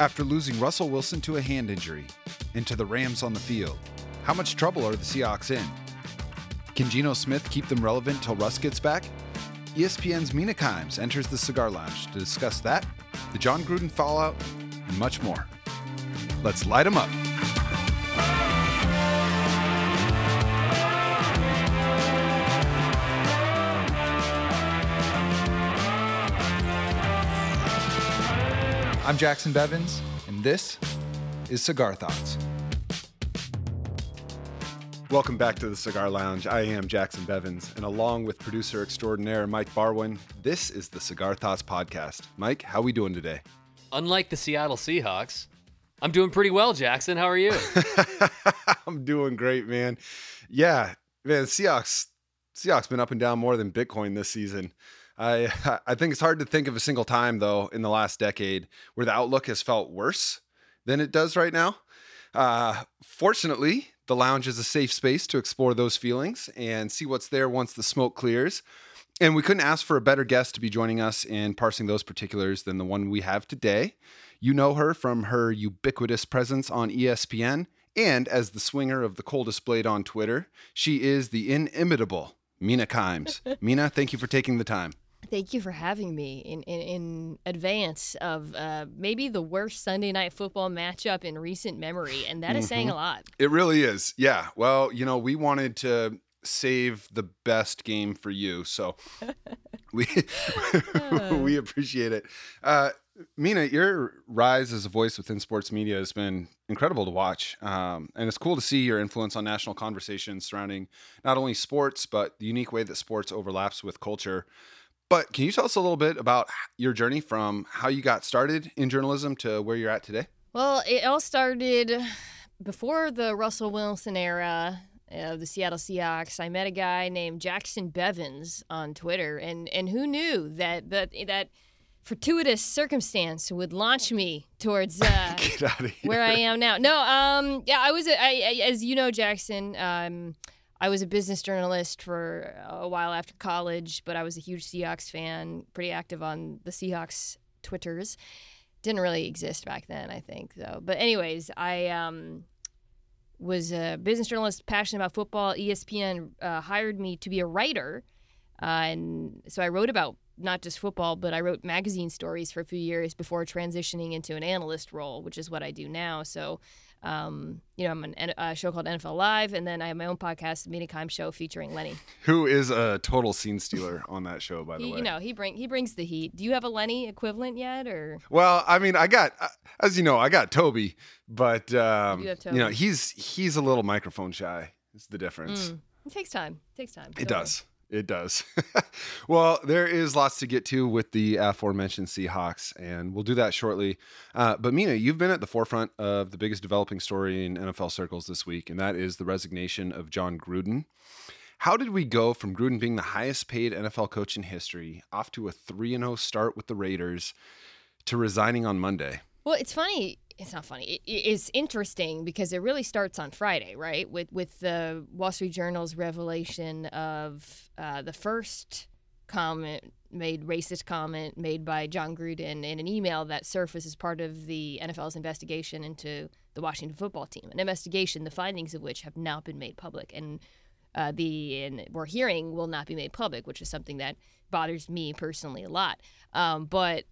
After losing Russell Wilson to a hand injury and to the Rams on the field, how much trouble are the Seahawks in? Can Geno Smith keep them relevant till Russ gets back? ESPN's Mina Kimes enters the Cigar Lounge to discuss that, the Jon Gruden fallout, and much more. Let's light 'em up. I'm Jacson Bevens, and this is Cigar Thoughts. Welcome back to the Cigar Lounge. I am Jacson Bevens, and along with producer extraordinaire Mike Barwin, this is the Cigar Thoughts podcast. Mike, how are we doing today? Unlike the Seattle Seahawks, I'm doing pretty well, Jackson. How are you? I'm doing great, man. Yeah, man, Seahawks Seahawks been up and down more than Bitcoin this season. I I think it's hard to think of a single time though in the last decade where the outlook has felt worse than it does right now. Uh, fortunately, the lounge is a safe space to explore those feelings and see what's there once the smoke clears. And we couldn't ask for a better guest to be joining us in parsing those particulars than the one we have today. You know her from her ubiquitous presence on ESPN and as the swinger of the coldest blade on Twitter. She is the inimitable Mina Kimes. Mina, thank you for taking the time. Thank you for having me in, in, in advance of uh, maybe the worst Sunday night football matchup in recent memory. And that is saying a lot. It really is. Yeah. Well, you know, we wanted to save the best game for you. So we we appreciate it. Uh, Mina, your rise as a voice within sports media has been incredible to watch. Um, and it's cool to see your influence on national conversations surrounding not only sports, but the unique way that sports overlaps with culture. But can you tell us a little bit about your journey from how you got started in journalism to where you're at today? Well, it all started before the Russell Wilson era of the Seattle Seahawks. I met a guy named Jacson Bevens on Twitter, and, and who knew that that that fortuitous circumstance would launch me towards uh, Get out of here. where I am now. No, um, yeah, I was, a, I, I, as you know, Jackson, um, I was a business journalist for a while after college, but I was a huge Seahawks fan, pretty active on the Seahawks Twitters. Didn't really exist back then, I think, though. But anyways, I um, was a business journalist, passionate about football. ESPN uh, hired me to be a writer, uh, and so I wrote about not just football, but I wrote magazine stories for a few years before transitioning into an analyst role, which is what I do now. So, um, you know, I'm on a show called NFL Live, and then I have my own podcast, the Mina Kimes Show, featuring Lenny. Who is a total scene stealer on that show, by the He, way? you know, he bring he brings the heat. Do you have a Lenny equivalent yet, or Well, I mean, I got, uh, as you know, I got Toby, but um, You have you know, he's he's a little microphone shy. It's the difference. Mm, it takes time. It takes time. It does. It does. well, there is lots to get to with the aforementioned Seahawks, and we'll do that shortly. Uh, but Mina, you've been at the forefront of the biggest developing story in NFL circles this week, and that is the resignation of Jon Gruden. How did we go from Gruden being the highest paid NFL coach in history, off to a 3 0 start with the Raiders, to resigning on Monday? Well, it's funny. It's not funny. It, it's interesting because it really starts on Friday, right? With with the Wall Street Journal's revelation of uh, the first comment made racist comment made by Jon Gruden in an email that surfaced as part of the NFL's investigation into the Washington football team. An investigation, the findings of which have not been made public, and uh, the and we're hearing will not be made public, which is something that bothers me personally a lot. Um, but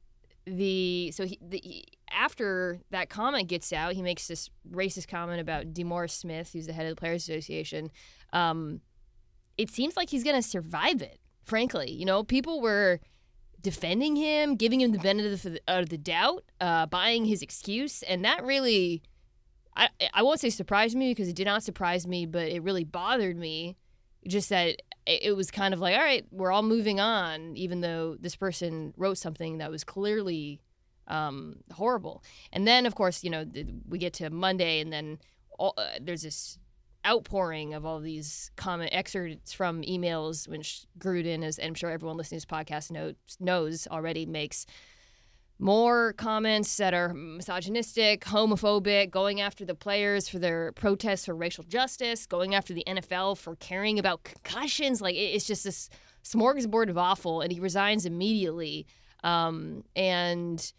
the so he, the, he- after that comment gets out, he makes this racist comment about DeMaurice Smith, who's the head of the Players Association. Um, it seems like he's going to survive it. Frankly, you know, people were defending him, giving him the benefit of the, doubt, uh, buying his excuse, and that really, I I won't say surprised me because it did not surprise me, but it really bothered me. Just that it was kind of like, all right, we're all moving on, even though this person wrote something that was clearly um, horrible. And then, of course, you know, th- we get to Monday, and then all, uh, there's this outpouring of all these comment excerpts from emails, which Gruden, as I'm sure everyone listening to this podcast knows, knows already, makes more comments that are misogynistic, homophobic, going after the players for their protests for racial justice, going after the NFL for caring about concussions. Like it's just this smorgasbord of awful, and he resigns immediately. Um, and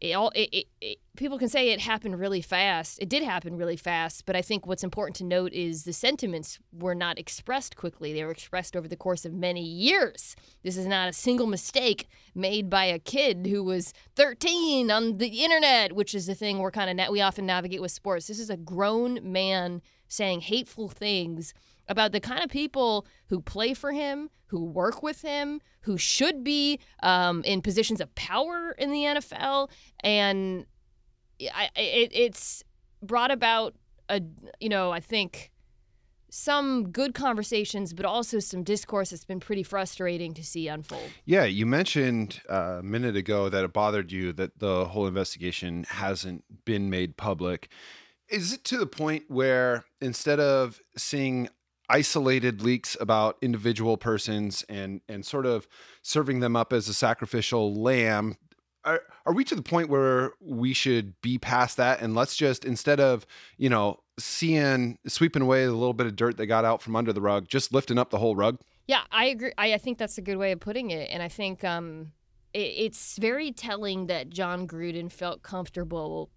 it all it, it, it, people can say it happened really fast. It did happen really fast, but I think what's important to note is the sentiments were not expressed quickly. They were expressed over the course of many years. This is not a single mistake made by a kid who was 13 on the internet, which is the thing we're kind of we often navigate with sports. This is a grown man saying hateful things about the kind of people who play for him, who work with him, who should be um, in positions of power in the NFL, and I, it, it's brought about a you know I think some good conversations, but also some discourse that's been pretty frustrating to see unfold. Yeah, you mentioned uh, a minute ago that it bothered you that the whole investigation hasn't been made public. Is it to the point where instead of seeing isolated leaks about individual persons and and sort of serving them up as a sacrificial lamb. Are, are we to the point where we should be past that? And let's just instead of you know seeing sweeping away a little bit of dirt that got out from under the rug just lifting up the whole rug? Yeah i agree. I, I think that's a good way of putting it. And i think um it, it's very telling that jon gruden felt comfortable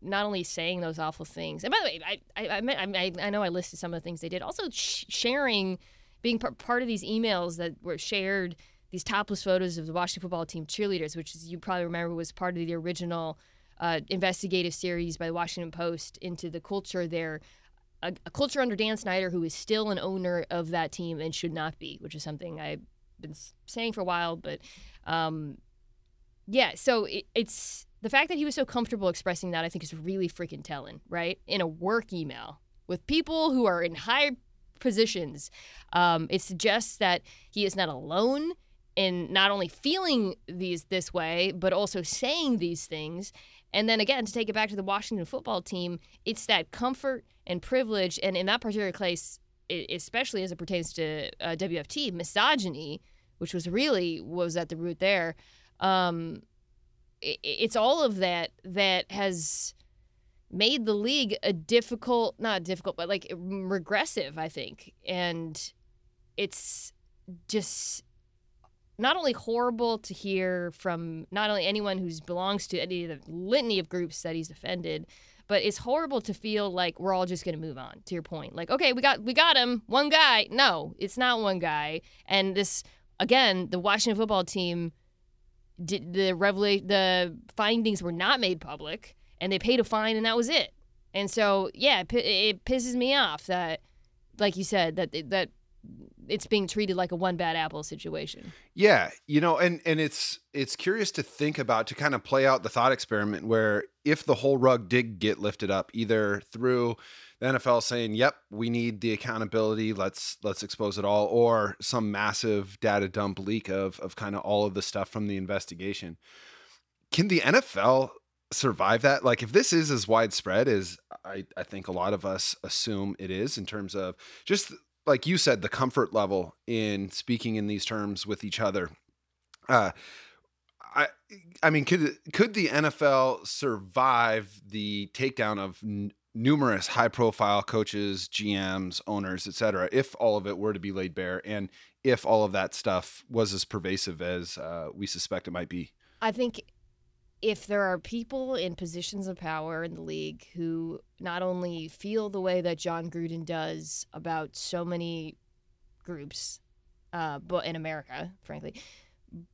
not only saying those awful things, and by the way, I I I, I know I listed some of the things they did. Also sh- sharing, being p- part of these emails that were shared, these topless photos of the Washington football team cheerleaders, which is you probably remember was part of the original uh, investigative series by the Washington Post into the culture there. A, a, culture under Dan Snyder, who is still an owner of that team and should not be, which is something I've been saying for a while. But um, yeah, so it, it's the fact that he was so comfortable expressing that, I think, is really freaking telling, right? In a work email with people who are in high positions, um, it suggests that he is not alone in not only feeling these this way, but also saying these things. And then again, to take it back to the Washington football team, it's that comfort and privilege, and in that particular case, especially as it pertains to uh, WFT, misogyny, which was really was at the root there. Um, it's all of that that has made the league a difficult, not difficult, but like mm, regressive, I think. And it's just not only horrible to hear from not only anyone who belongs to any of the litany of groups that he's offended, but it's horrible to feel like we're all just going to move on. To your point, like okay, we got we got him, one guy. No, it's not one guy. And this again, the Washington football team did the revelation the findings were not made public and they paid a fine and that was it. And so yeah it, it pisses me off that like you said that that it's being treated like a one bad apple situation. Yeah you know and and it's it's curious to think about to kind of play out the thought experiment where if the whole rug did get lifted up either through the NFL saying, "Yep, we need the accountability. Let's let's expose it all," or some massive data dump leak of of kind of all of the stuff from the investigation. Can the NFL survive that? Like, if this is as widespread as I I think a lot of us assume it is, in terms of just like you said, the comfort level in speaking in these terms with each other. Uh, I I mean, could could the NFL survive the takedown of numerous high profile coaches, GMs, owners, etc. if all of it were to be laid bare and if all of that stuff was as pervasive as uh, we suspect it might be. I think if there are people in positions of power in the league who not only feel the way that Jon Gruden does about so many groups, uh, but in America, frankly,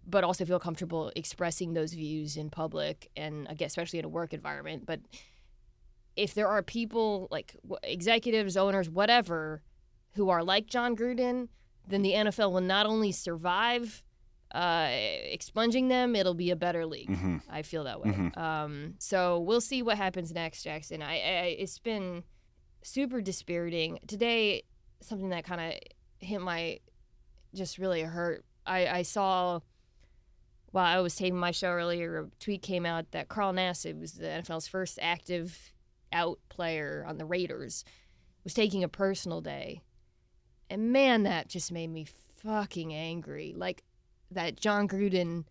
but also feel comfortable expressing those views in public and again, especially in a work environment, but if there are people like executives, owners, whatever, who are like Jon Gruden, then the NFL will not only survive uh, expunging them, it'll be a better league. Mm-hmm. I feel that way. Mm-hmm. Um, so we'll see what happens next, Jackson. I, I it's been super dispiriting today. Something that kind of hit my just really hurt. I, I saw while I was taping my show earlier, a tweet came out that Carl Nassib was the NFL's first active out player on the Raiders was taking a personal day. And man, that just made me fucking angry. Like that Jon Gruden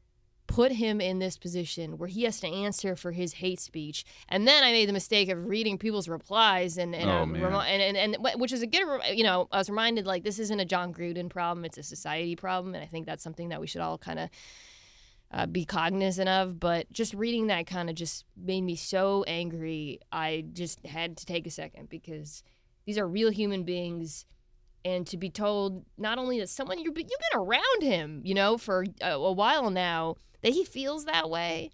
put him in this position where he has to answer for his hate speech. And then I made the mistake of reading people's replies and and, oh, um, and, and, and which is a good you know I was reminded like this isn't a Jon Gruden problem, it's a society problem, and I think that's something that we should all kind of uh, be cognizant of. But just reading that kind of just made me so angry. I just had to take a second because these are real human beings. And to be told not only that someone you've been, you've been around him, you know, for a, a while now, that he feels that way,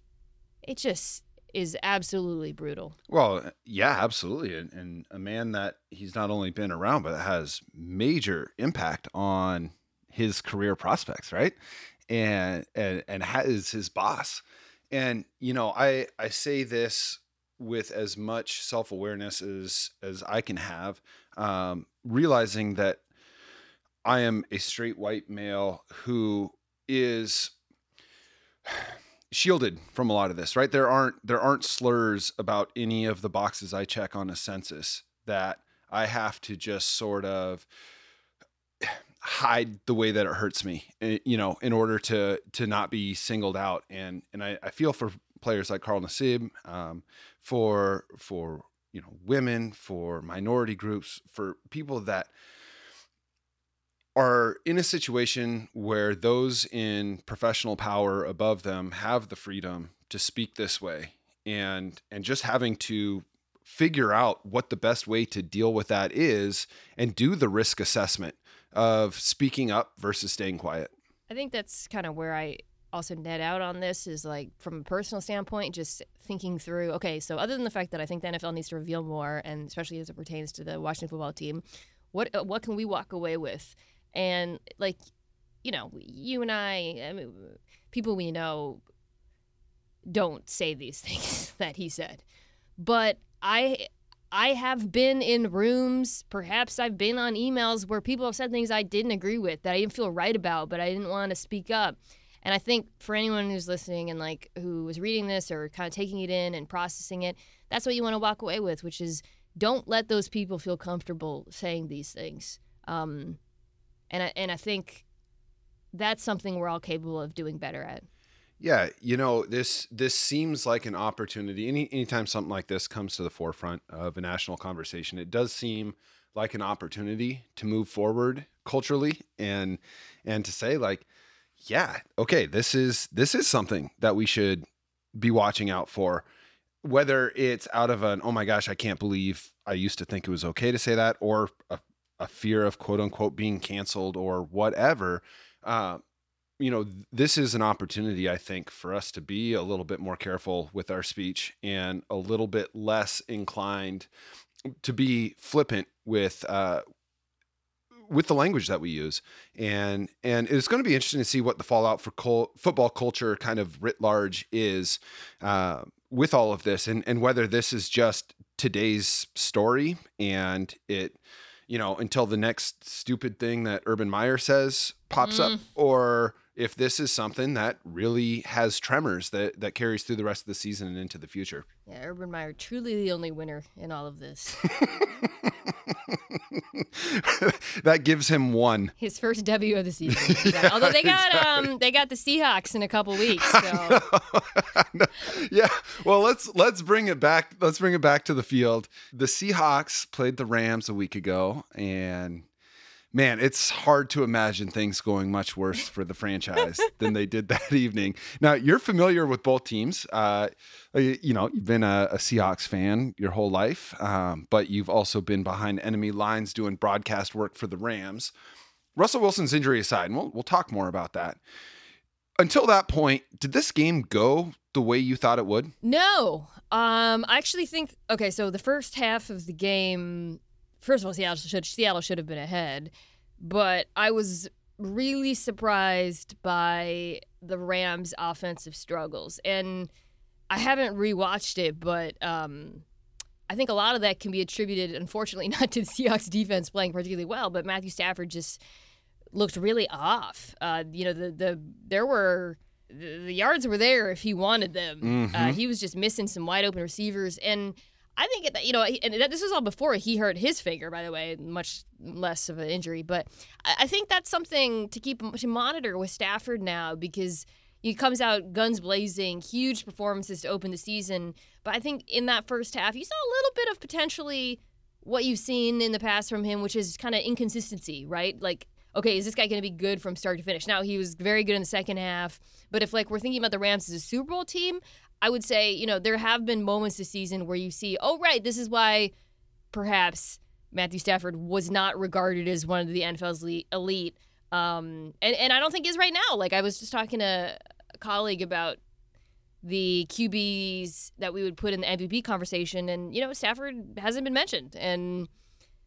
it just is absolutely brutal. Well, yeah, absolutely. And, and a man that he's not only been around, but has major impact on his career prospects, right? And and and has his boss. And you know, I I say this with as much self-awareness as as I can have, um, realizing that I am a straight white male who is shielded from a lot of this, right? There aren't there aren't slurs about any of the boxes I check on a census that I have to just sort of hide the way that it hurts me, eh, you know, in order to to not be singled out. And and I, I feel for players like Carl Nassib, um, for for you know women, for minority groups, for people that are in a situation where those in professional power above them have the freedom to speak this way and and just having to figure out what the best way to deal with that is and do the risk assessment of speaking up versus staying quiet. I think that's kind of where I also net out on this is like from a personal standpoint, just thinking through. Okay, so other than the fact that I think the NFL needs to reveal more, and especially as it pertains to the Washington football team, what uh, what can we walk away with? And like, you know, you and I, I mean, people we know don't say these things that he said, but I I have been in rooms, perhaps I've been on emails where people have said things I didn't agree with that I didn't feel right about, but I didn't want to speak up. And I think for anyone who's listening and like who was reading this or kind of taking it in and processing it, that's what you want to walk away with, which is don't let those people feel comfortable saying these things. Um, and I, and I think that's something we're all capable of doing better at. Yeah, you know this this seems like an opportunity. Any anytime something like this comes to the forefront of a national conversation, it does seem like an opportunity to move forward culturally and and to say like, yeah, okay, this is this is something that we should be watching out for. Whether it's out of an oh my gosh, I can't believe I used to think it was okay to say that, or a, a fear of quote unquote being canceled or whatever. Uh, you know, this is an opportunity, I think, for us to be a little bit more careful with our speech and a little bit less inclined to be flippant with uh, with the language that we use. And and it's going to be interesting to see what the fallout for col- football culture, kind of writ large, is uh, with all of this, and and whether this is just today's story and it you know, until the next stupid thing that Urban Meyer says pops mm. up, or if this is something that really has tremors that that carries through the rest of the season and into the future. Yeah, Urban Meyer truly the only winner in all of this. that gives him one. His first W of the season. yeah, Although they got exactly. um they got the Seahawks in a couple weeks. So. yeah. Well, let's let's bring it back. Let's bring it back to the field. The Seahawks played the Rams a week ago and man, it's hard to imagine things going much worse for the franchise than they did that evening. Now, you're familiar with both teams. Uh, you know, you've been a, a, Seahawks fan your whole life, um, but you've also been behind enemy lines doing broadcast work for the Rams. Russell Wilson's injury aside, and we'll, we'll talk more about that. Until that point, did this game go the way you thought it would? No. Um, I actually think, okay, so the first half of the game first of all, Seattle should Seattle should have been ahead, but I was really surprised by the Rams' offensive struggles, and I haven't rewatched it, but um, I think a lot of that can be attributed, unfortunately, not to the Seahawks defense playing particularly well, but Matthew Stafford just looked really off. Uh, you know, the the there were the yards were there if he wanted them. Uh, mm-hmm. Uh, he was just missing some wide open receivers and I think it, you know, and this was all before he hurt his finger, by the way, much less of an injury. But I think that's something to keep to monitor with Stafford now because he comes out guns blazing, huge performances to open the season. But I think in that first half, you saw a little bit of potentially what you've seen in the past from him, which is kind of inconsistency, right? Like okay, is this guy going to be good from start to finish? Now he was very good in the second half, but if like we're thinking about the Rams as a Super Bowl team, I would say you know there have been moments this season where you see, oh right, this is why perhaps Matthew Stafford was not regarded as one of the NFL's elite. Um, and and I don't think is right now. Like I was just talking to a colleague about the QBs that we would put in the MVP conversation, and you know Stafford hasn't been mentioned, and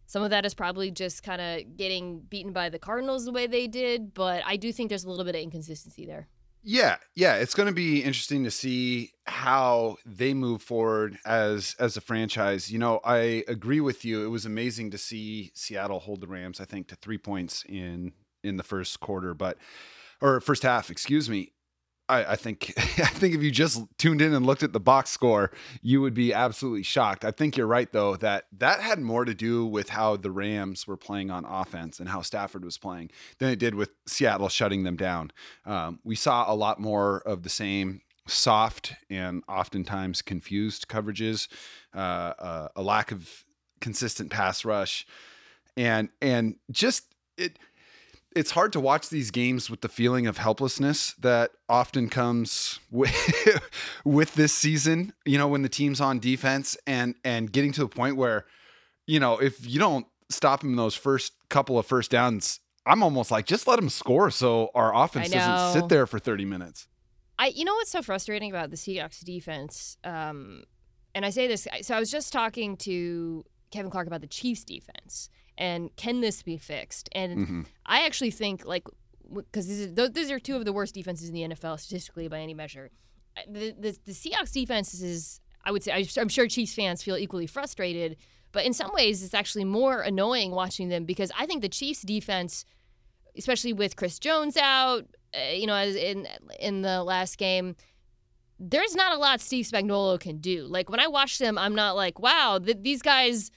some of that is probably just kind of getting beaten by the Cardinals the way they did, but I do think there's a little bit of inconsistency there. Yeah, yeah, it's going to be interesting to see how they move forward as as a franchise. You know, I agree with you. It was amazing to see Seattle hold the Rams, I think, to 3 points in in the first quarter, but or first half, excuse me. I, I, think I think if you just tuned in and looked at the box score, you would be absolutely shocked. I think you're right though that that had more to do with how the Rams were playing on offense and how Stafford was playing than it did with Seattle shutting them down. Um, we saw a lot more of the same soft and oftentimes confused coverages, uh, uh, a lack of consistent pass rush, and and just it it's hard to watch these games with the feeling of helplessness that often comes with, with this season you know when the team's on defense and and getting to the point where you know if you don't stop them in those first couple of first downs i'm almost like just let them score so our offense doesn't sit there for 30 minutes. I you know what's so frustrating about the seahawks defense um and i say this so i was just talking to kevin clark about the chiefs defense and can this be fixed? And mm-hmm. I actually think like because these are two of the worst defenses in the NFL statistically by any measure. The the, the Seahawks defense is I would say I'm sure Chiefs fans feel equally frustrated, but in some ways it's actually more annoying watching them because I think the Chiefs defense, especially with Chris Jones out, uh, you know, in in the last game. There's not a lot Steve Spagnuolo can do. Like when I watch them, I'm not like, wow, th- these guys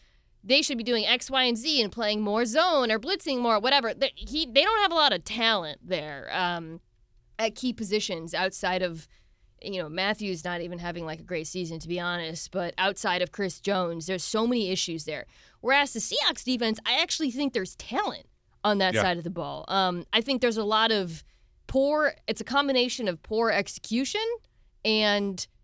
they should be doing X, Y, and Z and playing more zone or blitzing more, whatever. They, he, they don't have a lot of talent there um, at key positions outside of, you know, Mathieu's not even having like a great season, to be honest, but outside of Chris Jones, there's so many issues there. Whereas the Seahawks defense, I actually think there's talent on that yeah. side of the ball. Um, I think there's a lot of poor, it's a combination of poor execution and –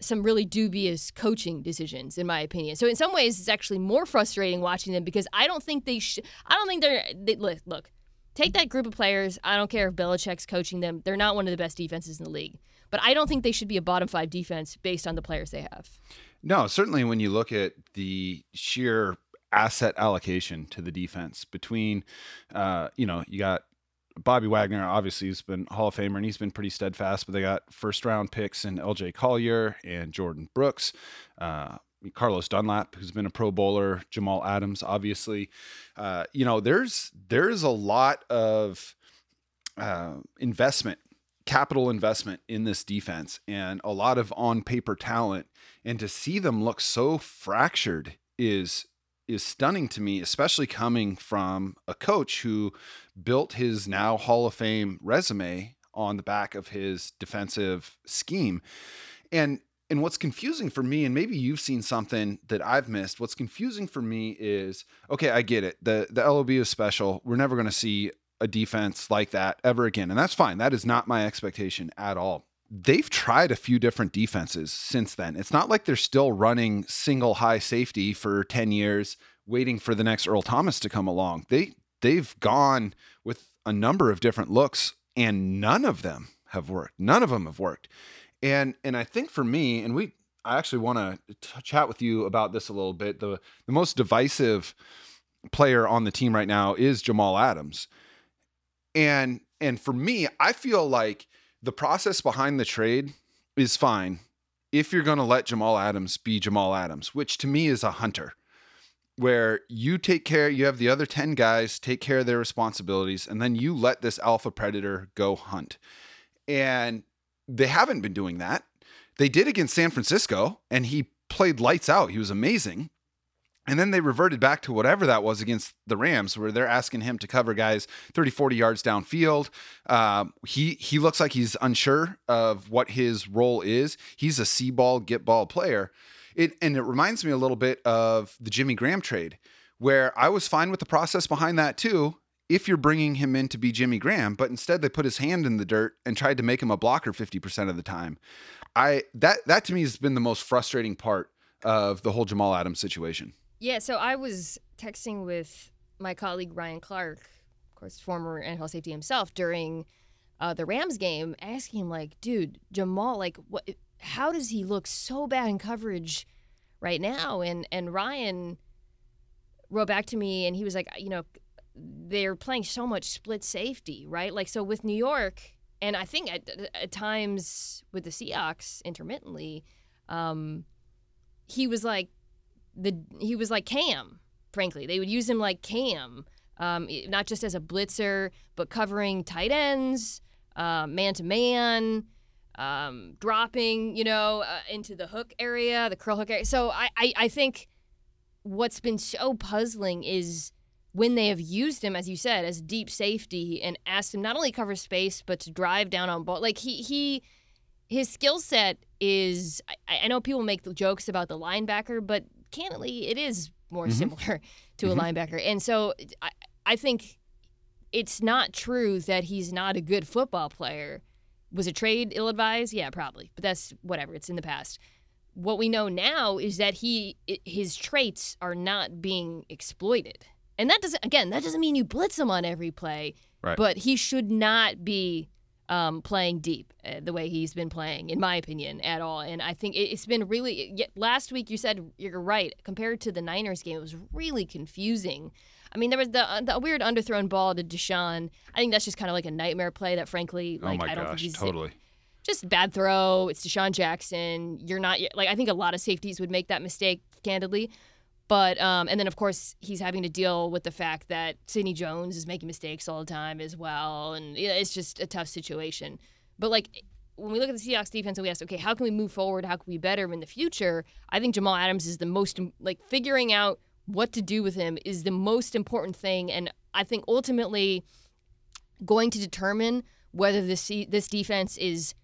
some really dubious coaching decisions, in my opinion. So in some ways, it's actually more frustrating watching them because I don't think they should. I don't think they're. They, look, look, take that group of players. I don't care if Belichick's coaching them. They're not one of the best defenses in the league. But I don't think they should be a bottom five defense based on the players they have. No, certainly when you look at the sheer asset allocation to the defense between, uh, you know, you got Bobby Wagner, obviously, he's been Hall of Famer and he's been pretty steadfast, but they got first round picks in LJ Collier and Jordyn Brooks. Uh, Carlos Dunlap, who's been a Pro Bowler, Jamal Adams, obviously. Uh, you know, there's there's a lot of uh, investment, capital investment in this defense, and a lot of on paper talent. And to see them look so fractured is is stunning to me, especially coming from a coach who built his now Hall of Fame resume on the back of his defensive scheme. And and what's confusing for me, and maybe you've seen something that I've missed. What's confusing for me is okay, I get it. The the LOB is special. We're never going to see a defense like that ever again, and that's fine. That is not my expectation at all they've tried a few different defenses since then. It's not like they're still running single high safety for 10 years waiting for the next Earl Thomas to come along. They they've gone with a number of different looks and none of them have worked. None of them have worked. And and I think for me and we I actually want to chat with you about this a little bit. The the most divisive player on the team right now is Jamal Adams. And and for me, I feel like the process behind the trade is fine if you're going to let Jamal Adams be Jamal Adams, which to me is a hunter, where you take care, you have the other 10 guys take care of their responsibilities, and then you let this alpha predator go hunt. And they haven't been doing that. They did against San Francisco, and he played lights out. He was amazing. And then they reverted back to whatever that was against the Rams, where they're asking him to cover guys 30, 40 yards downfield. Uh, he he looks like he's unsure of what his role is. He's a see ball, get ball player. It and it reminds me a little bit of the Jimmy Graham trade, where I was fine with the process behind that too, if you're bringing him in to be Jimmy Graham, but instead they put his hand in the dirt and tried to make him a blocker 50% of the time. I that that to me has been the most frustrating part of the whole Jamal Adams situation. Yeah, so I was texting with my colleague Ryan Clark, of course, former NFL safety himself, during uh, the Rams game, asking him like, "Dude, Jamal, like, what? How does he look so bad in coverage right now?" And and Ryan wrote back to me, and he was like, "You know, they're playing so much split safety, right? Like, so with New York, and I think at, at times with the Seahawks intermittently." Um, he was like the he was like Kam. Frankly, they would use him like Kam, um, not just as a blitzer, but covering tight ends, man to man, dropping, you know, uh, into the hook area, the curl hook area. So I, I, I think what's been so puzzling is when they have used him, as you said, as deep safety and asked him not only cover space but to drive down on ball. Like he he his skill set is I, I, know people make jokes about the linebacker, but candidly, it is more mm-hmm. similar to mm-hmm. a linebacker. And so I, I think it's not true that he's not a good football player. Was a trade ill advised? Yeah, probably. But that's whatever. It's in the past. What we know now is that he his traits are not being exploited. And that doesn't again, that doesn't mean you blitz him on every play. Right. But he should not be um, playing deep uh, the way he's been playing, in my opinion, at all. And I think it's been really. Last week you said you're right. Compared to the Niners game, it was really confusing. I mean, there was the, uh, the weird underthrown ball to DeSean. I think that's just kind of like a nightmare play that, frankly, oh like oh I don't gosh, think he's totally. Just bad throw. It's DeSean Jackson. You're not like I think a lot of safeties would make that mistake, candidly. But um, and then of course he's having to deal with the fact that Sidney Jones is making mistakes all the time as well, and it's just a tough situation. But like when we look at the Seahawks defense and we ask, okay, how can we move forward? How can we be better in the future? I think Jamal Adams is the most like figuring out what to do with him is the most important thing, and I think ultimately going to determine whether this this defense is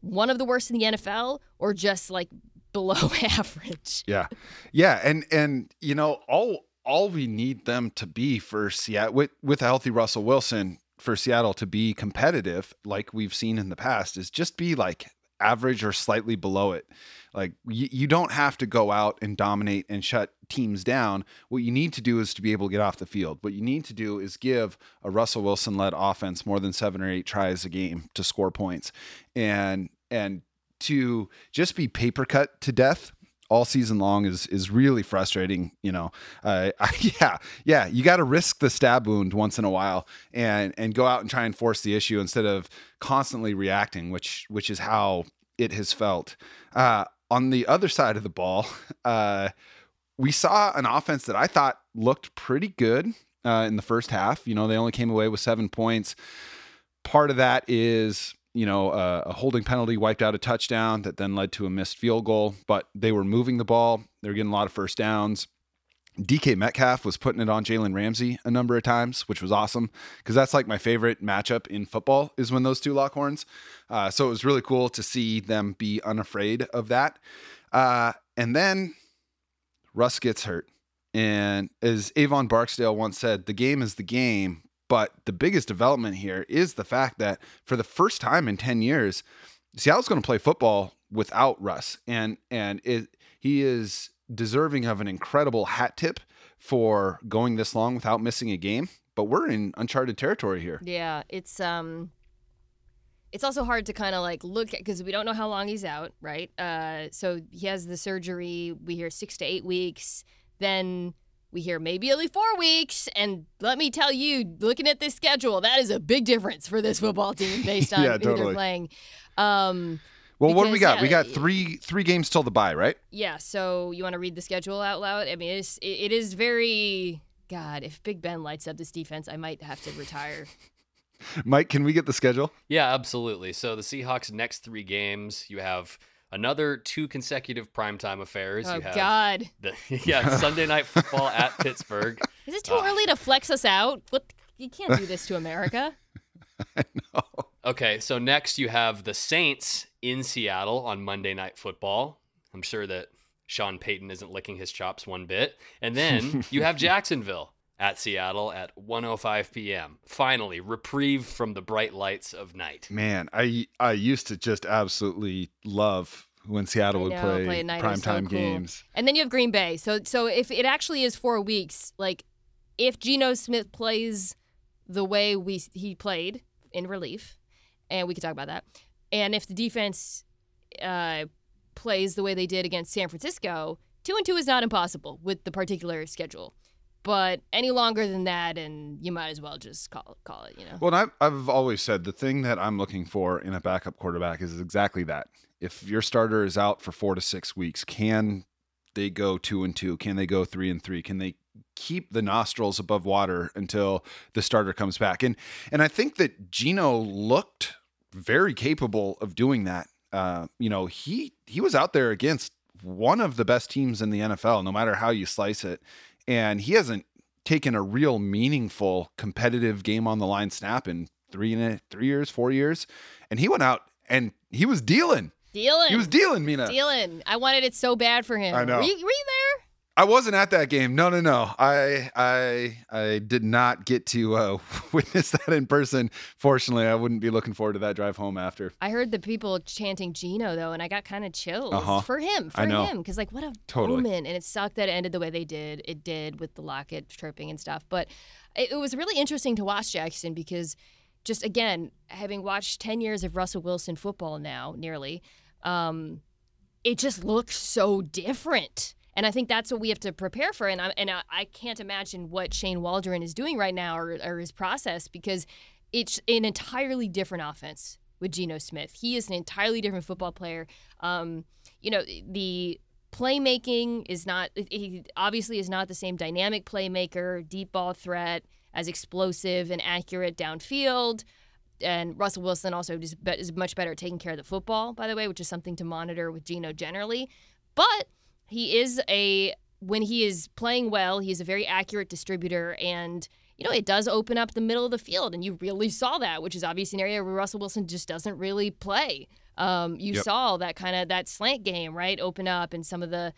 one of the worst in the NFL or just like below average. Yeah. Yeah, and and you know, all all we need them to be for Seattle with with a healthy Russell Wilson for Seattle to be competitive like we've seen in the past is just be like average or slightly below it. Like you, you don't have to go out and dominate and shut teams down. What you need to do is to be able to get off the field. What you need to do is give a Russell Wilson led offense more than 7 or 8 tries a game to score points. And and to just be paper cut to death all season long is is really frustrating. You know, uh, I, yeah, yeah, you got to risk the stab wound once in a while and and go out and try and force the issue instead of constantly reacting, which which is how it has felt. Uh, on the other side of the ball, uh, we saw an offense that I thought looked pretty good uh, in the first half. You know, they only came away with seven points. Part of that is you know, a holding penalty wiped out a touchdown that then led to a missed field goal, but they were moving the ball. They were getting a lot of first downs. DK Metcalf was putting it on Jalen Ramsey a number of times, which was awesome because that's like my favorite matchup in football is when those two lock horns. Uh, so it was really cool to see them be unafraid of that. Uh, and then Russ gets hurt. And as Avon Barksdale once said, the game is the game, but the biggest development here is the fact that for the first time in 10 years, Seattle's going to play football without Russ. And and it he is deserving of an incredible hat tip for going this long without missing a game. But we're in uncharted territory here. Yeah, it's um it's also hard to kind of like look at because we don't know how long he's out, right? Uh, so he has the surgery. We hear six to eight weeks. Then we hear maybe only four weeks. And let me tell you, looking at this schedule, that is a big difference for this football team based on yeah, who totally. they're playing. Um, well, because, what do we got? Yeah, we got three three games till the bye, right? Yeah. So you want to read the schedule out loud? I mean, it's it is very God. If Big Ben lights up this defense, I might have to retire. Mike, can we get the schedule? Yeah, absolutely. So the Seahawks' next three games, you have another two consecutive primetime affairs. Oh you have God! The, yeah, Sunday night football at Pittsburgh. Is it too uh, early to flex us out? What you can't do this to America. I know. Okay, so next you have the Saints in Seattle on Monday Night Football. I'm sure that Sean Payton isn't licking his chops one bit. And then you have Jacksonville at Seattle at 1:05 p.m. Finally, reprieve from the bright lights of night. Man, I I used to just absolutely love when Seattle I would know, play, play at night, it was so cool. games. And then you have Green Bay. So so if it actually is four weeks, like if Geno Smith plays the way we he played in relief, and we could talk about that, and if the defense uh, plays the way they did against San Francisco, two and two is not impossible with the particular schedule. But any longer than that, and you might as well just call call it. You know. Well, I've, I've always said the thing that I'm looking for in a backup quarterback is exactly that. If your starter is out for four to six weeks, can they go two and two? Can they go three and three? Can they keep the nostrils above water until the starter comes back? And and I think that Geno looked very capable of doing that. Uh, you know, he he was out there against one of the best teams in the NFL, no matter how you slice it, and he hasn't taken a real meaningful competitive game on the line snap in three and a, three years, four years, and he went out and he was dealing. Dealing. He was dealing, Mina. dealing. I wanted it so bad for him. I know. Were you, were you there? I wasn't at that game. No, no, no. I I I did not get to uh, witness that in person. Fortunately, I wouldn't be looking forward to that drive home after. I heard the people chanting Geno though, and I got kind of chills Uh-huh. for him, for him, because like what a Totally. moment, and it sucked that it ended the way they did. It did with the locket tripping and stuff, but it, it was really interesting to watch Jackson because just again having watched ten years of Russell Wilson football now, nearly, um, it just looks so different. And I think that's what we have to prepare for. And I, and I, I can't imagine what Shane Waldron is doing right now or, or his process because it's an entirely different offense with Geno Smith. He is an entirely different football player. Um, you know, the playmaking is not, he obviously is not the same dynamic playmaker, deep ball threat, as explosive and accurate downfield. And Russell Wilson also is, much better at taking care of the football, by the way, which is something to monitor with Geno generally. But he is a when he is playing well, he's a very accurate distributor and you know, it does open up the middle of the field and you really saw that, which is obviously an area where Russell Wilson just doesn't really play. Um, you Yep. saw that kind of that slant game, right? Open up and some of the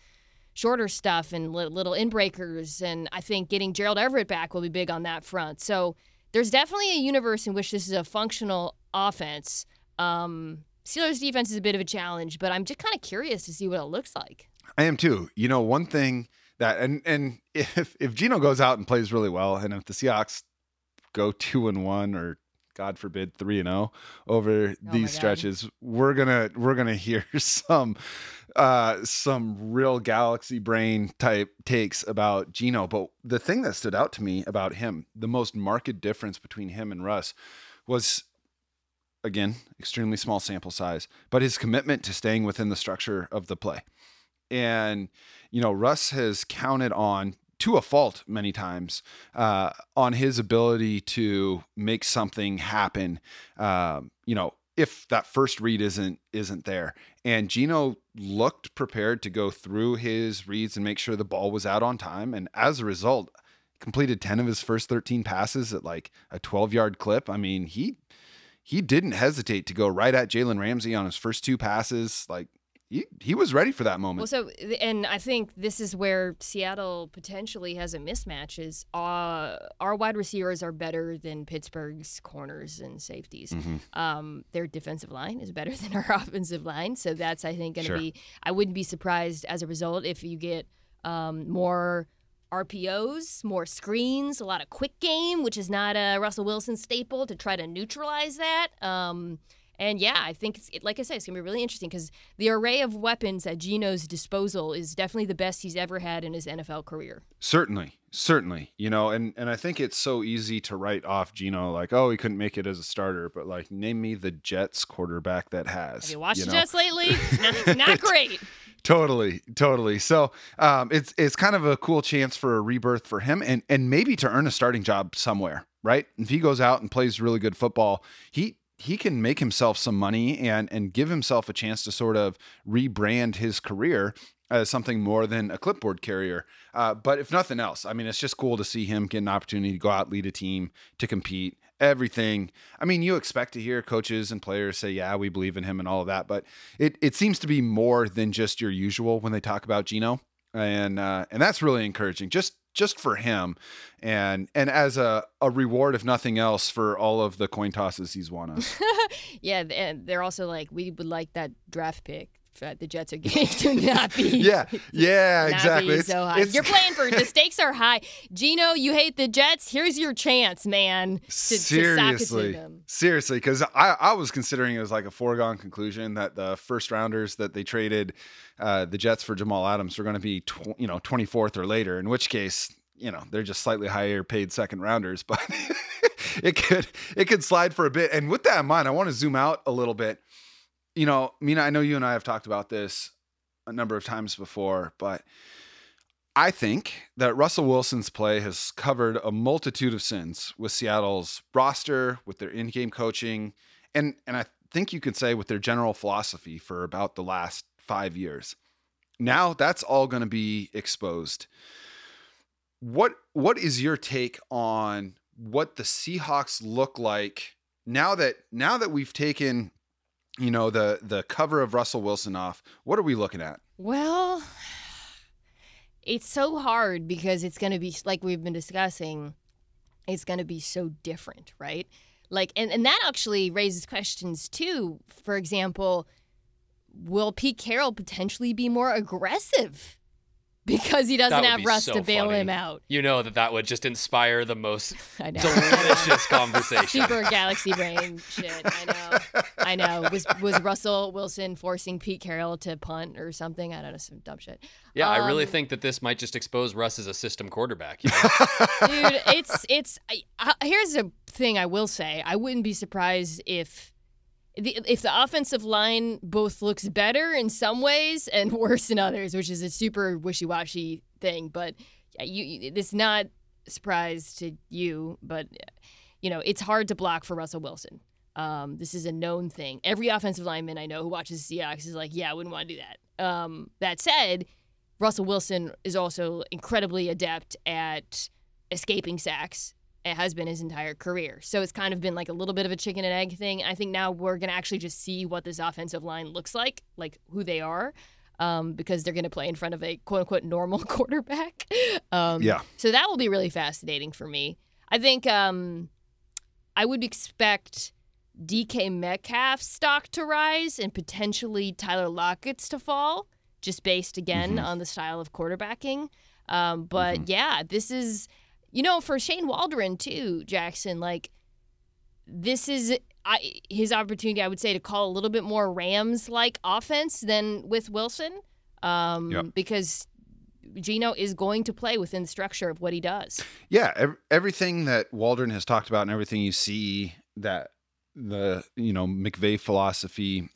shorter stuff and li- little inbreakers and I think getting Gerald Everett back will be big on that front. So there's definitely a universe in which this is a functional offense. Um, Steelers defense is a bit of a challenge, but I'm just kind of curious to see what it looks like. I am too. You know, one thing that and and if if Geno goes out and plays really well, and if the Seahawks go two and one or God forbid three and zero over my these stretches, we're gonna we're gonna hear some uh some real galaxy brain type takes about Geno. But the thing that stood out to me about him, the most marked difference between him and Russ was again, extremely small sample size, but his commitment to staying within the structure of the play. And, you know, Russ has counted on, to a fault many times, uh, on his ability to make something happen. Um, you know, if that first read isn't isn't there, and Geno looked prepared to go through his reads and make sure the ball was out on time, and as a result, completed ten of his first thirteen passes at like a twelve yard clip. I mean, he he didn't hesitate to go right at Jalen Ramsey on his first two passes. Like he, he was ready for that moment. Well, so and I think this is where Seattle potentially has a mismatch. Is uh, our wide receivers are better than Pittsburgh's corners and safeties. Mhm. Um, their defensive line is better than our offensive line, so that's I think going to Sure. be. I wouldn't be surprised as a result if you get um, more RPOs, more screens, a lot of quick game, which is not a Russell Wilson staple to try to neutralize that. Um, and yeah, I think it's like I said, it's gonna be really interesting because the array of weapons at Geno's disposal is definitely the best he's ever had in his NFL career. Certainly, certainly. You know, and and I think it's so easy to write off Geno like, oh, he couldn't make it as a starter, but like, name me the Jets quarterback that has. Have you watched the know? Jets lately? It's not, it's not great. Totally, totally. So um, it's it's kind of a cool chance for a rebirth for him, and and maybe to earn a starting job somewhere, right? If he goes out and plays really good football, he he can make himself some money and and give himself a chance to sort of rebrand his career as something more than a clipboard carrier. Uh, but if nothing else, I mean, it's just cool to see him get an opportunity to go out, lead a team, to compete. Everything. I mean, you expect to hear coaches and players say, "Yeah, we believe in him" and all of that, but it it seems to be more than just your usual when they talk about Geno, and uh, and that's really encouraging. Just just for him, and and as a a reward, if nothing else, for all of the coin tosses he's won us. yeah, and they're also like, we would like that draft pick that the Jets are getting to not be. yeah, yeah, exactly. It's, so high. It's, You're playing for the stakes are high. Geno, you hate the Jets. Here's your chance, man. To, seriously, to seriously, because I, I was considering it was like a foregone conclusion that the first rounders that they traded uh, the Jets for Jamal Adams were going to be tw- you know 24th or later. In which case, you know they're just slightly higher paid second rounders, but. it could it could slide for a bit. And with that in mind, I want to zoom out a little bit you know, Mina, I know you and I have talked about this a number of times before, but I think that Russell Wilson's play has covered a multitude of sins with Seattle's roster, with their in-game coaching, and and I think you could say with their general philosophy for about the last 5 years. Now that's all going to be exposed. What what is your take on what the Seahawks look like now that now that we've taken you know the the cover of Russell Wilson off. What are we looking at? Well, it's so hard because it's going to be like we've been discussing. It's going to be so different, right? Like, and and that actually raises questions too. For example, will Pete Carroll potentially be more aggressive because he doesn't have Russ so to bail funny. him out. You know that that would just inspire the most delicious conversation. Super galaxy brain shit. I know. I know. Was was Russell Wilson forcing Pete Carroll to punt or something? I don't know, some dumb shit. Yeah, um, I really um, think that this might just expose Russ as a system quarterback. You know? Dude, it's it's. I, I, here's a thing I will say. I wouldn't be surprised if the, if the offensive line both looks better in some ways and worse in others, which is a super wishy-washy thing, but you, it's not a surprise to you, but you know it's hard to block for Russell Wilson. Um, this is a known thing. Every offensive lineman I know who watches the Seahawks is like, yeah, I wouldn't want to do that. Um, that said, Russell Wilson is also incredibly adept at escaping sacks it has been his entire career. So it's kind of been like a little bit of a chicken and egg thing. I think now we're going to actually just see what this offensive line looks like, like who they are, um, because they're going to play in front of a quote unquote normal quarterback. Um, yeah. So that will be really fascinating for me. I think um, I would expect DK Metcalf's stock to rise and potentially Tyler Lockett's to fall, just based again mm-hmm. on the style of quarterbacking. Um, but mm-hmm. yeah, this is you know, for Shane Waldron too, Jackson, like this is I, his opportunity, I would say, to call a little bit more Rams like offense than with Wilson, um, yep. because Geno is going to play within the structure of what he does. Yeah, ev- everything that Waldron has talked about and everything you see that the you know McVay philosophy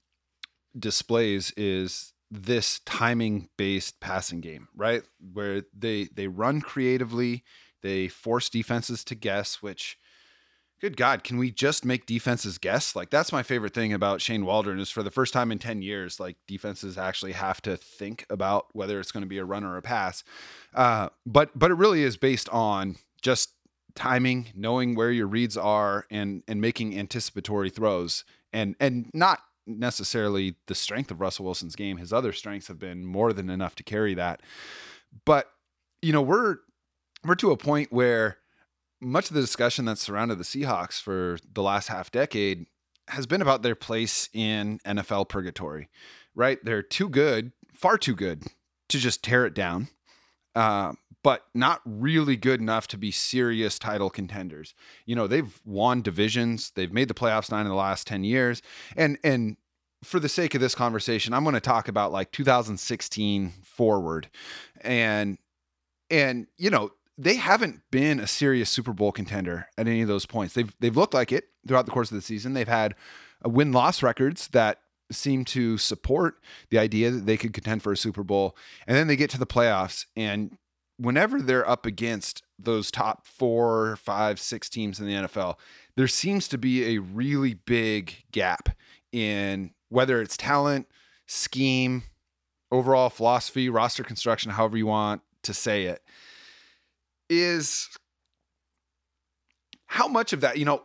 displays is this timing based passing game, right? Where they they run creatively they force defenses to guess, which good God, can we just make defenses guess? Like that's my favorite thing about Shane Waldron is for the first time in 10 years, like defenses actually have to think about whether it's going to be a run or a pass. Uh, but but it really is based on just timing, knowing where your reads are and and making anticipatory throws and and not necessarily the strength of Russell Wilson's game. His other strengths have been more than enough to carry that. But you know, we're we're to a point where much of the discussion that's surrounded the Seahawks for the last half decade has been about their place in NFL purgatory, right? They're too good, far too good to just tear it down, uh, but not really good enough to be serious title contenders. You know, they've won divisions, they've made the playoffs nine in the last 10 years. And, and, for the sake of this conversation, I'm going to talk about like 2016 forward. And and you know, they haven't been a serious Super Bowl contender at any of those points. They've they've looked like it throughout the course of the season. They've had uh, win loss records that seem to support the idea that they could contend for a Super Bowl. And then they get to the playoffs and whenever they're up against those top four, five, six teams in the NFL, there seems to be a really big gap in whether it's talent, scheme, overall philosophy, roster construction, however you want to say it is how much of that, you know,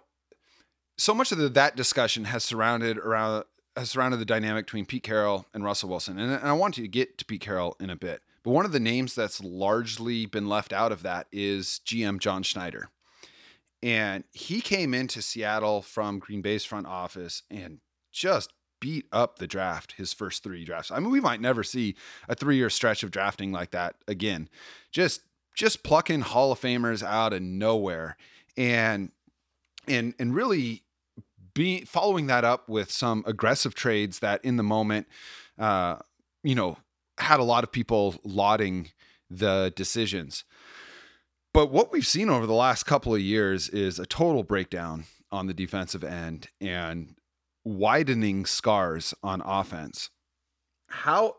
so much of the, that discussion has surrounded around has surrounded the dynamic between Pete Carroll and Russell Wilson, and, and I want to get to Pete Carroll in a bit. But one of the names that's largely been left out of that is GM John Schneider. And he came into Seattle from Green Bay's front office and just beat up the draft his first three drafts. I mean, we might never see a three year stretch of drafting like that again. Just just plucking Hall of Famers out of nowhere and and and really be following that up with some aggressive trades that in the moment uh you know had a lot of people lauding the decisions. But what we've seen over the last couple of years is a total breakdown on the defensive end and widening scars on offense. How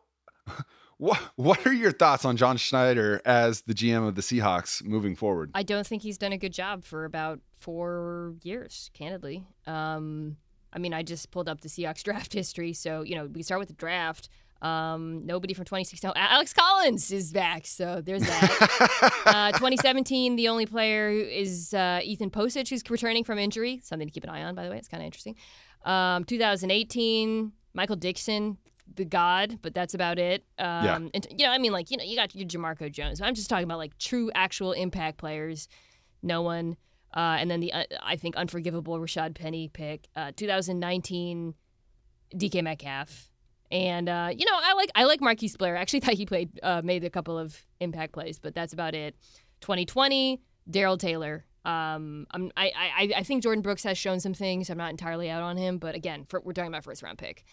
what what are your thoughts on John Schneider as the GM of the Seahawks moving forward? I don't think he's done a good job for about four years, candidly. Um, I mean, I just pulled up the Seahawks draft history, so you know we start with the draft. Um, nobody from 2016. Alex Collins is back, so there's that. uh, 2017, the only player is uh, Ethan Pocic, who's returning from injury. Something to keep an eye on, by the way. It's kind of interesting. Um, 2018, Michael Dickson, the god, but that's about it. Um, Yeah. And you know, I mean, like you know, you got your Jamarco Jones. I'm just talking about like true, actual impact players. No one. Uh, and then the uh, I think unforgivable Rashaad Penny pick. Uh, 2019, DK Metcalf. And uh, you know, I like I like Marquise Blair. I actually thought he played uh, made a couple of impact plays, but that's about it. 2020, Darrell Taylor. Um, I'm, I, I I think Jordyn Brooks has shown some things. I'm not entirely out on him, but again, for, we're talking about first round pick.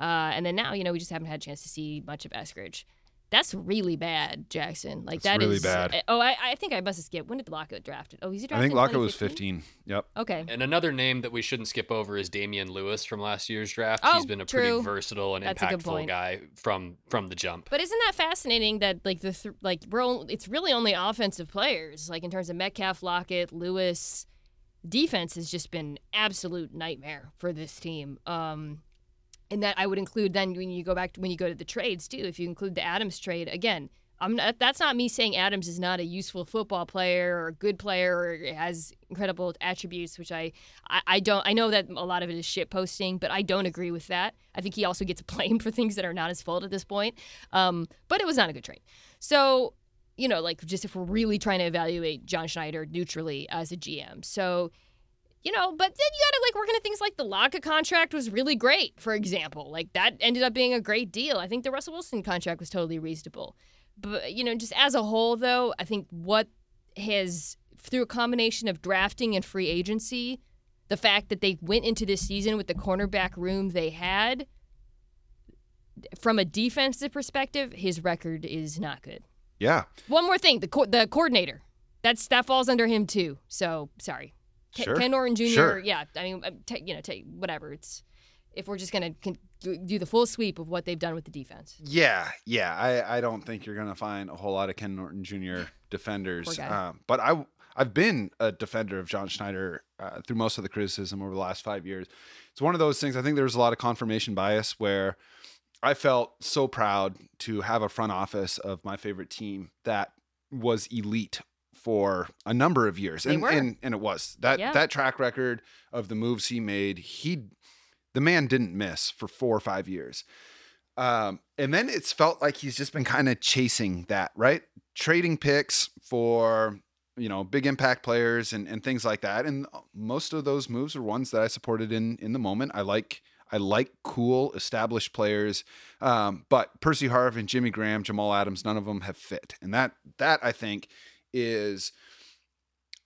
Uh, and then now, you know, we just haven't had a chance to see much of Eskridge. That's really bad, Jackson. Like That's that really is- bad. Oh, I, I think I must have skipped. When did Lockett drafted? Oh, he's drafted. I think in Lockett was 15. Yep. Okay. And another name that we shouldn't skip over is Damien Lewis from last year's draft. Oh, He's been a pretty versatile and That's impactful guy from from the jump. But isn't that fascinating that like the th- like we're all, it's really only offensive players like in terms of Metcalf, Lockett, Lewis. Defense has just been absolute nightmare for this team. Um, and that I would include then when you go back to when you go to the trades too. If you include the Adams trade again, I'm not, that's not me saying Adams is not a useful football player or a good player or has incredible attributes, which I, I I don't I know that a lot of it is shit posting, but I don't agree with that. I think he also gets blamed for things that are not his fault at this point. Um, but it was not a good trade. So you know, like just if we're really trying to evaluate John Schneider neutrally as a GM, so you know, but then you got to like work into things like the Laka contract was really great, for example. Like that ended up being a great deal. I think the Russell Wilson contract was totally reasonable. But, you know, just as a whole, though, I think what has, through a combination of drafting and free agency, the fact that they went into this season with the cornerback room they had, from a defensive perspective, his record is not good. Yeah. One more thing, the co- the coordinator, that's that falls under him too. So sorry, Ken, Sure. Ken Norton Jr. Sure. Yeah, I mean, uh, ta you know, ta whatever. It's if we're just gonna con- do the full sweep of what they've done with the defense. Yeah, yeah. I, I don't think you're gonna find a whole lot of Ken Norton Jr. defenders. Um, but I I've been a defender of John Schneider uh, through most of the criticism over the last five years. It's one of those things. I think there's a lot of confirmation bias where I felt so proud to have a front office of my favorite team that was elite for a number of years, They and were. and and it was that Yeah. that track record of the moves he made. He the man didn't miss for four or five years. Um, and then it's felt like he's just been kind of chasing that, right? Trading picks for, you know, big impact players and, and things like that. And most of those moves are ones that I supported in in the moment. I like I like cool established players. Um, but Percy Harvin, Jimmy Graham, Jamal Adams, none of them have fit. And that that I think is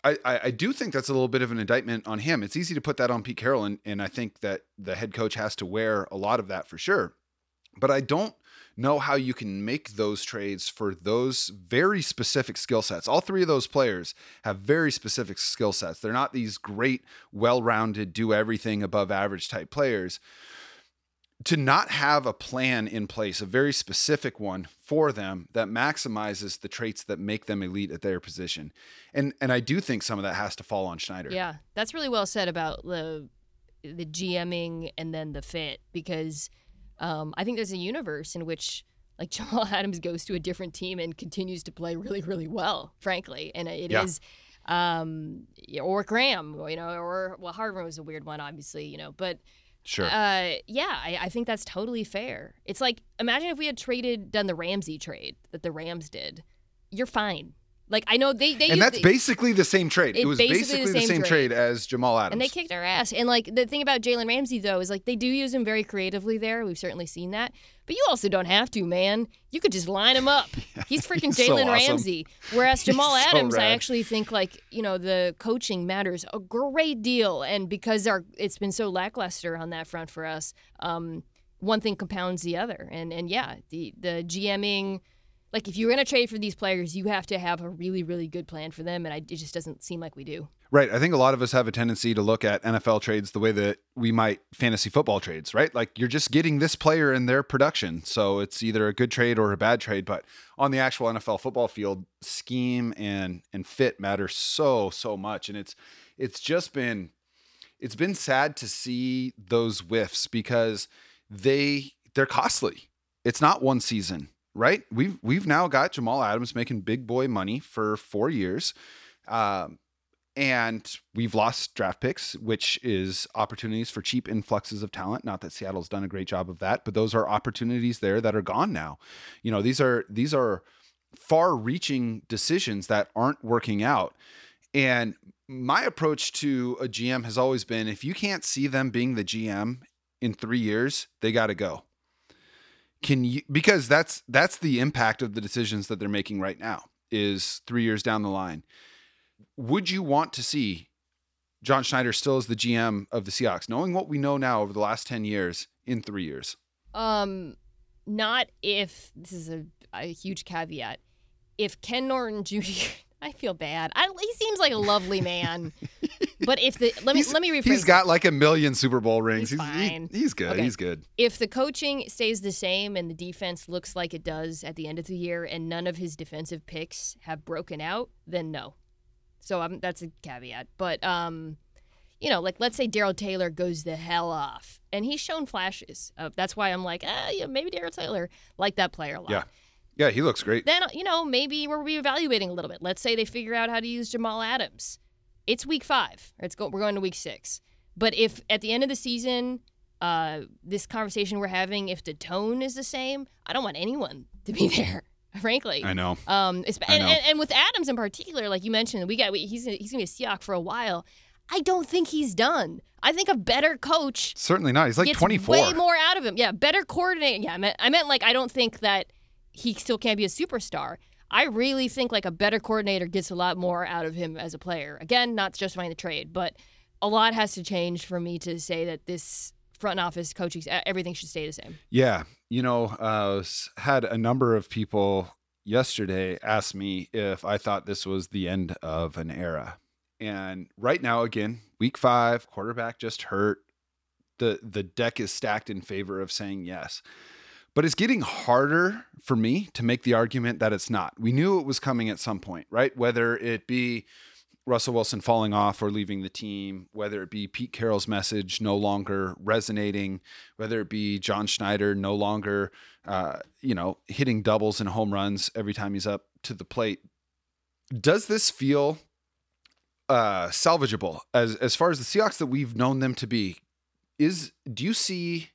I, I, do think that's a little bit of an indictment on him. It's easy to put that on Pete Carroll, and, and I think that the head coach has to wear a lot of that for sure. But I don't know how you can make those trades for those very specific skill sets. All three of those players have very specific skill sets. They're not these great, well rounded, do everything above average type players. To not have a plan in place, a very specific one for them that maximizes the traits that make them elite at their position. And and I do think some of that has to fall on Schneider. Yeah, that's really well said about the the GMing and then the fit because um, I think there's a universe in which like Jamal Adams goes to a different team and continues to play really really well, frankly, and it is. Yeah. Um, or Graham, you know, or well, Harvin was a weird one, obviously, you know, but Sure. Uh, yeah, I, I think that's totally fair. It's like imagine if we had traded done the Ramsey trade that the Rams did. You're fine. Like I know they they and use- that's basically the same trade. It, It was basically basically the the same same trade. trade as Jamal Adams. and they kicked our ass. And like the thing about Jalen Ramsey though is like they do use him very creatively there. We've certainly seen that. But you also don't have to, man. You could just line him up. He's freaking he's so Jalen awesome. Ramsey. Whereas Jamal so Adams, I actually think like you know the coaching matters a great deal, and because our it's been so lackluster on that front for us, um, one thing compounds the other. And and yeah, the the GMing. Like if you're gonna trade for these players, you have to have a really, really good plan for them, and I, it just doesn't seem like we do. Right. I think a lot of us have a tendency to look at NFL trades the way that we might fantasy football trades, right? Like you're just getting this player in their production. So it's either a good trade or a bad trade. But on the actual NFL football field, scheme and and fit matter so, so much. And it's it's just been it's been sad to see those whiffs because they they're costly. It's not one season, right? We've we've now got Jamal Adams making big boy money for four years. Um, and we've lost draft picks, which is opportunities for cheap influxes of talent. Not that Seattle's done a great job of that, but those are opportunities there that are gone now. You know, these are these are far-reaching decisions that aren't working out. And my approach to a GM has always been if you can't see them being the GM in 3 years, they got to go. Can you because that's that's the impact of the decisions that they're making right now is 3 years down the line would you want to see John Schneider still as the GM of the Seahawks, knowing what we know now over the last 10 years in three years? Um, not if this is a, a huge caveat. If Ken Norton Jr. I feel bad. I, he seems like a lovely man, but if the let me He's- let me rephrase. He's got like a million Super Bowl rings. He's he- fine. he's good. Okay. He's good. if the coaching stays the same and the defense looks like it does at the end of the year, and none of his defensive picks have broken out, then no. So um, that's a caveat. But um, you know, like let's say Darrell Taylor goes the hell off, and he's shown flashes. Of, that's why I'm like, ah, yeah, maybe Darrell Taylor like that player a lot. Yeah. Yeah, he looks great. Then you know maybe we're reevaluating a little bit. Let's say they figure out how to use Jamal Adams. It's week five. It's go, we're going to week six. But if at the end of the season, uh, this conversation we're having, if the tone is the same, I don't want anyone to be there. Frankly, I know. um, it's, I and, know. and, and with Adams in particular, like you mentioned, we got we, he's he's gonna be a Seahawk for a while. I don't think he's done. I think a better coach Certainly not. He's like 24. way more out of him. Yeah, better coordinate. Yeah, I meant, I meant like I don't think that he still can't be a superstar. I really think like a better coordinator gets a lot more out of him as a player. Again, not justifying the trade, but a lot has to change for me to say that this front office coaching everything should stay the same. Yeah, you know, uh, had a number of people yesterday ask me if I thought this was the end of an era. And right now, again, week five, quarterback just hurt. the The deck is stacked in favor of saying yes, but it's getting harder for me to make the argument that it's not. We knew it was coming at some point, right? Whether it be Russell Wilson falling off or leaving the team, whether it be Pete Carroll's message no longer resonating, whether it be John Schneider no longer, uh, you know, hitting doubles and home runs every time he's up to the plate. Does this feel uh, salvageable as as far as the Seahawks that we've known them to be? Is do you see?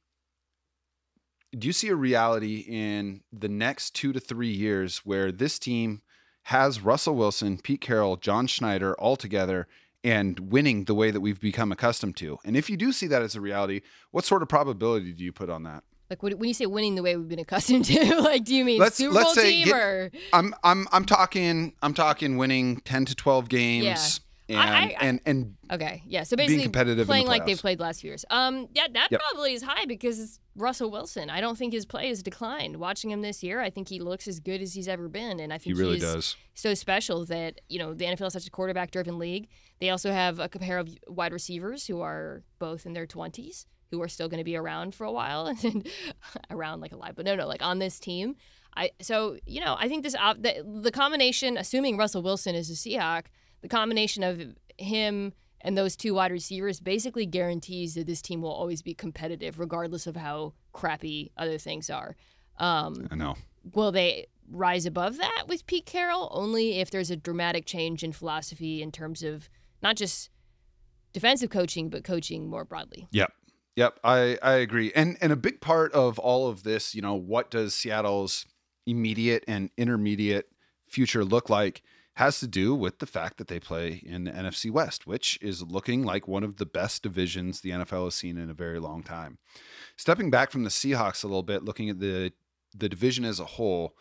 Do you see a reality in the next two to three years where this team has Russell Wilson, Pete Carroll, John Schneider all together and winning the way that we've become accustomed to? And if you do see that as a reality, what sort of probability do you put on that? Like when when you say winning the way we've been accustomed to, like do you mean Let's- Super let's Bowl say team get- or I'm I'm I'm talking I'm talking winning 10 to 12 games and, I- I- and and Okay, yeah. So basically, competitive in the playing like they've played last few years. Um, yeah, that Yep. probably is high because Russell Wilson. I don't think his play has declined. Watching him this year, I think he looks as good as he's ever been, and I think he really he's does. so special that you know the NFL is such a quarterback-driven league. They also have a pair of wide receivers who are both in their twenties, who are still going to be around for a while, and around like a alive, but no, no, like on this team. I so you know I think this the, the combination, assuming Russell Wilson is a Seahawk, the combination of him and those two wide receivers basically guarantees that this team will always be competitive, regardless of how crappy other things are. Um, I know. will they rise above that with Pete Carroll? Only if there's a dramatic change in philosophy in terms of not just defensive coaching, but coaching more broadly. Yep. Yep, I I agree. And and a big part of all of this, you know, what does Seattle's immediate and intermediate future look like has to do with the fact that they play in the NFC West, which is looking like one of the best divisions the NFL has seen in a very long time. Stepping back from the Seahawks a little bit, looking at the the division as a whole,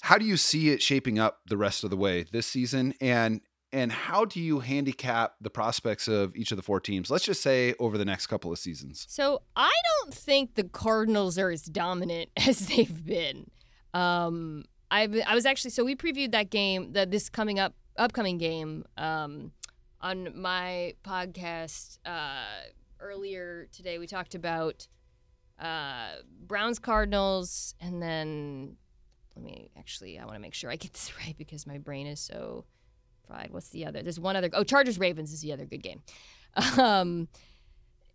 how do you see it shaping up the rest of the way this season? And and how do you handicap the prospects of each of the four teams let's just say over the next couple of seasons? So i don't think the cardinals are as dominant as they've been. Um, I, I was actually so we previewed that game that this coming up upcoming game um, on my podcast uh, earlier today. We talked about uh, browns cardinals and then let me actually i want to make sure i get this right because my brain is so fried. What's the other there's one other oh chargers ravens is the other good game. Um,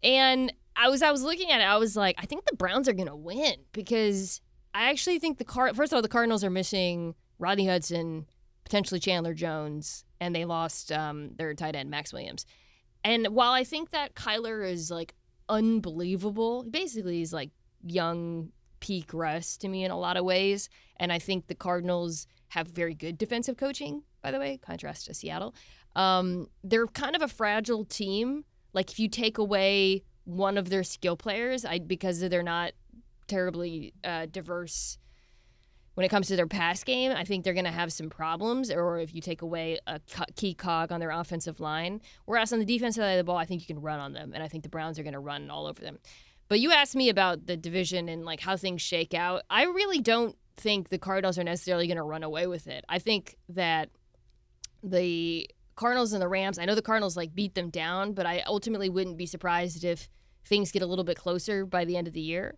and i was i was looking at it i was like i think the browns are gonna win because i actually think the car first of all the cardinals are missing rodney hudson potentially chandler jones and they lost um, their tight end maxx williams and while i think that kyler is like unbelievable basically he's like young peak Russ to me in a lot of ways. And I think the Cardinals have very good defensive coaching, by the way, contrast to Seattle. Um, they're kind of a fragile team. Like if you take away one of their skill players, I because they're not terribly uh, diverse when it comes to their pass game, I think they're going to have some problems. Or if you take away a key cog on their offensive line, whereas on the defensive side of the ball, I think you can run on them, and I think the Browns are going to run all over them. But you asked me about the division and like how things shake out. I really don't think the Cardinals are necessarily going to run away with it. I think that the Cardinals and the Rams, I know the Cardinals like beat them down, but I ultimately wouldn't be surprised if things get a little bit closer by the end of the year.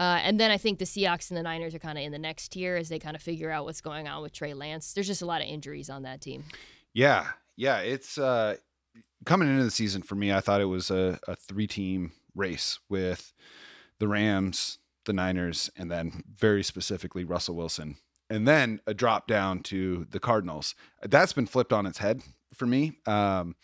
Uh, and then I think the Seahawks and the Niners are kind of in the next tier as they kind of figure out what's going on with Trey Lance. There's just a lot of injuries on that team. Yeah, yeah, it's uh, coming into the season for me. I thought it was a, a three team race with the Rams, the Niners, and then very specifically Russell Wilson. And then a drop down to the Cardinals. That's been flipped on its head for me. Um,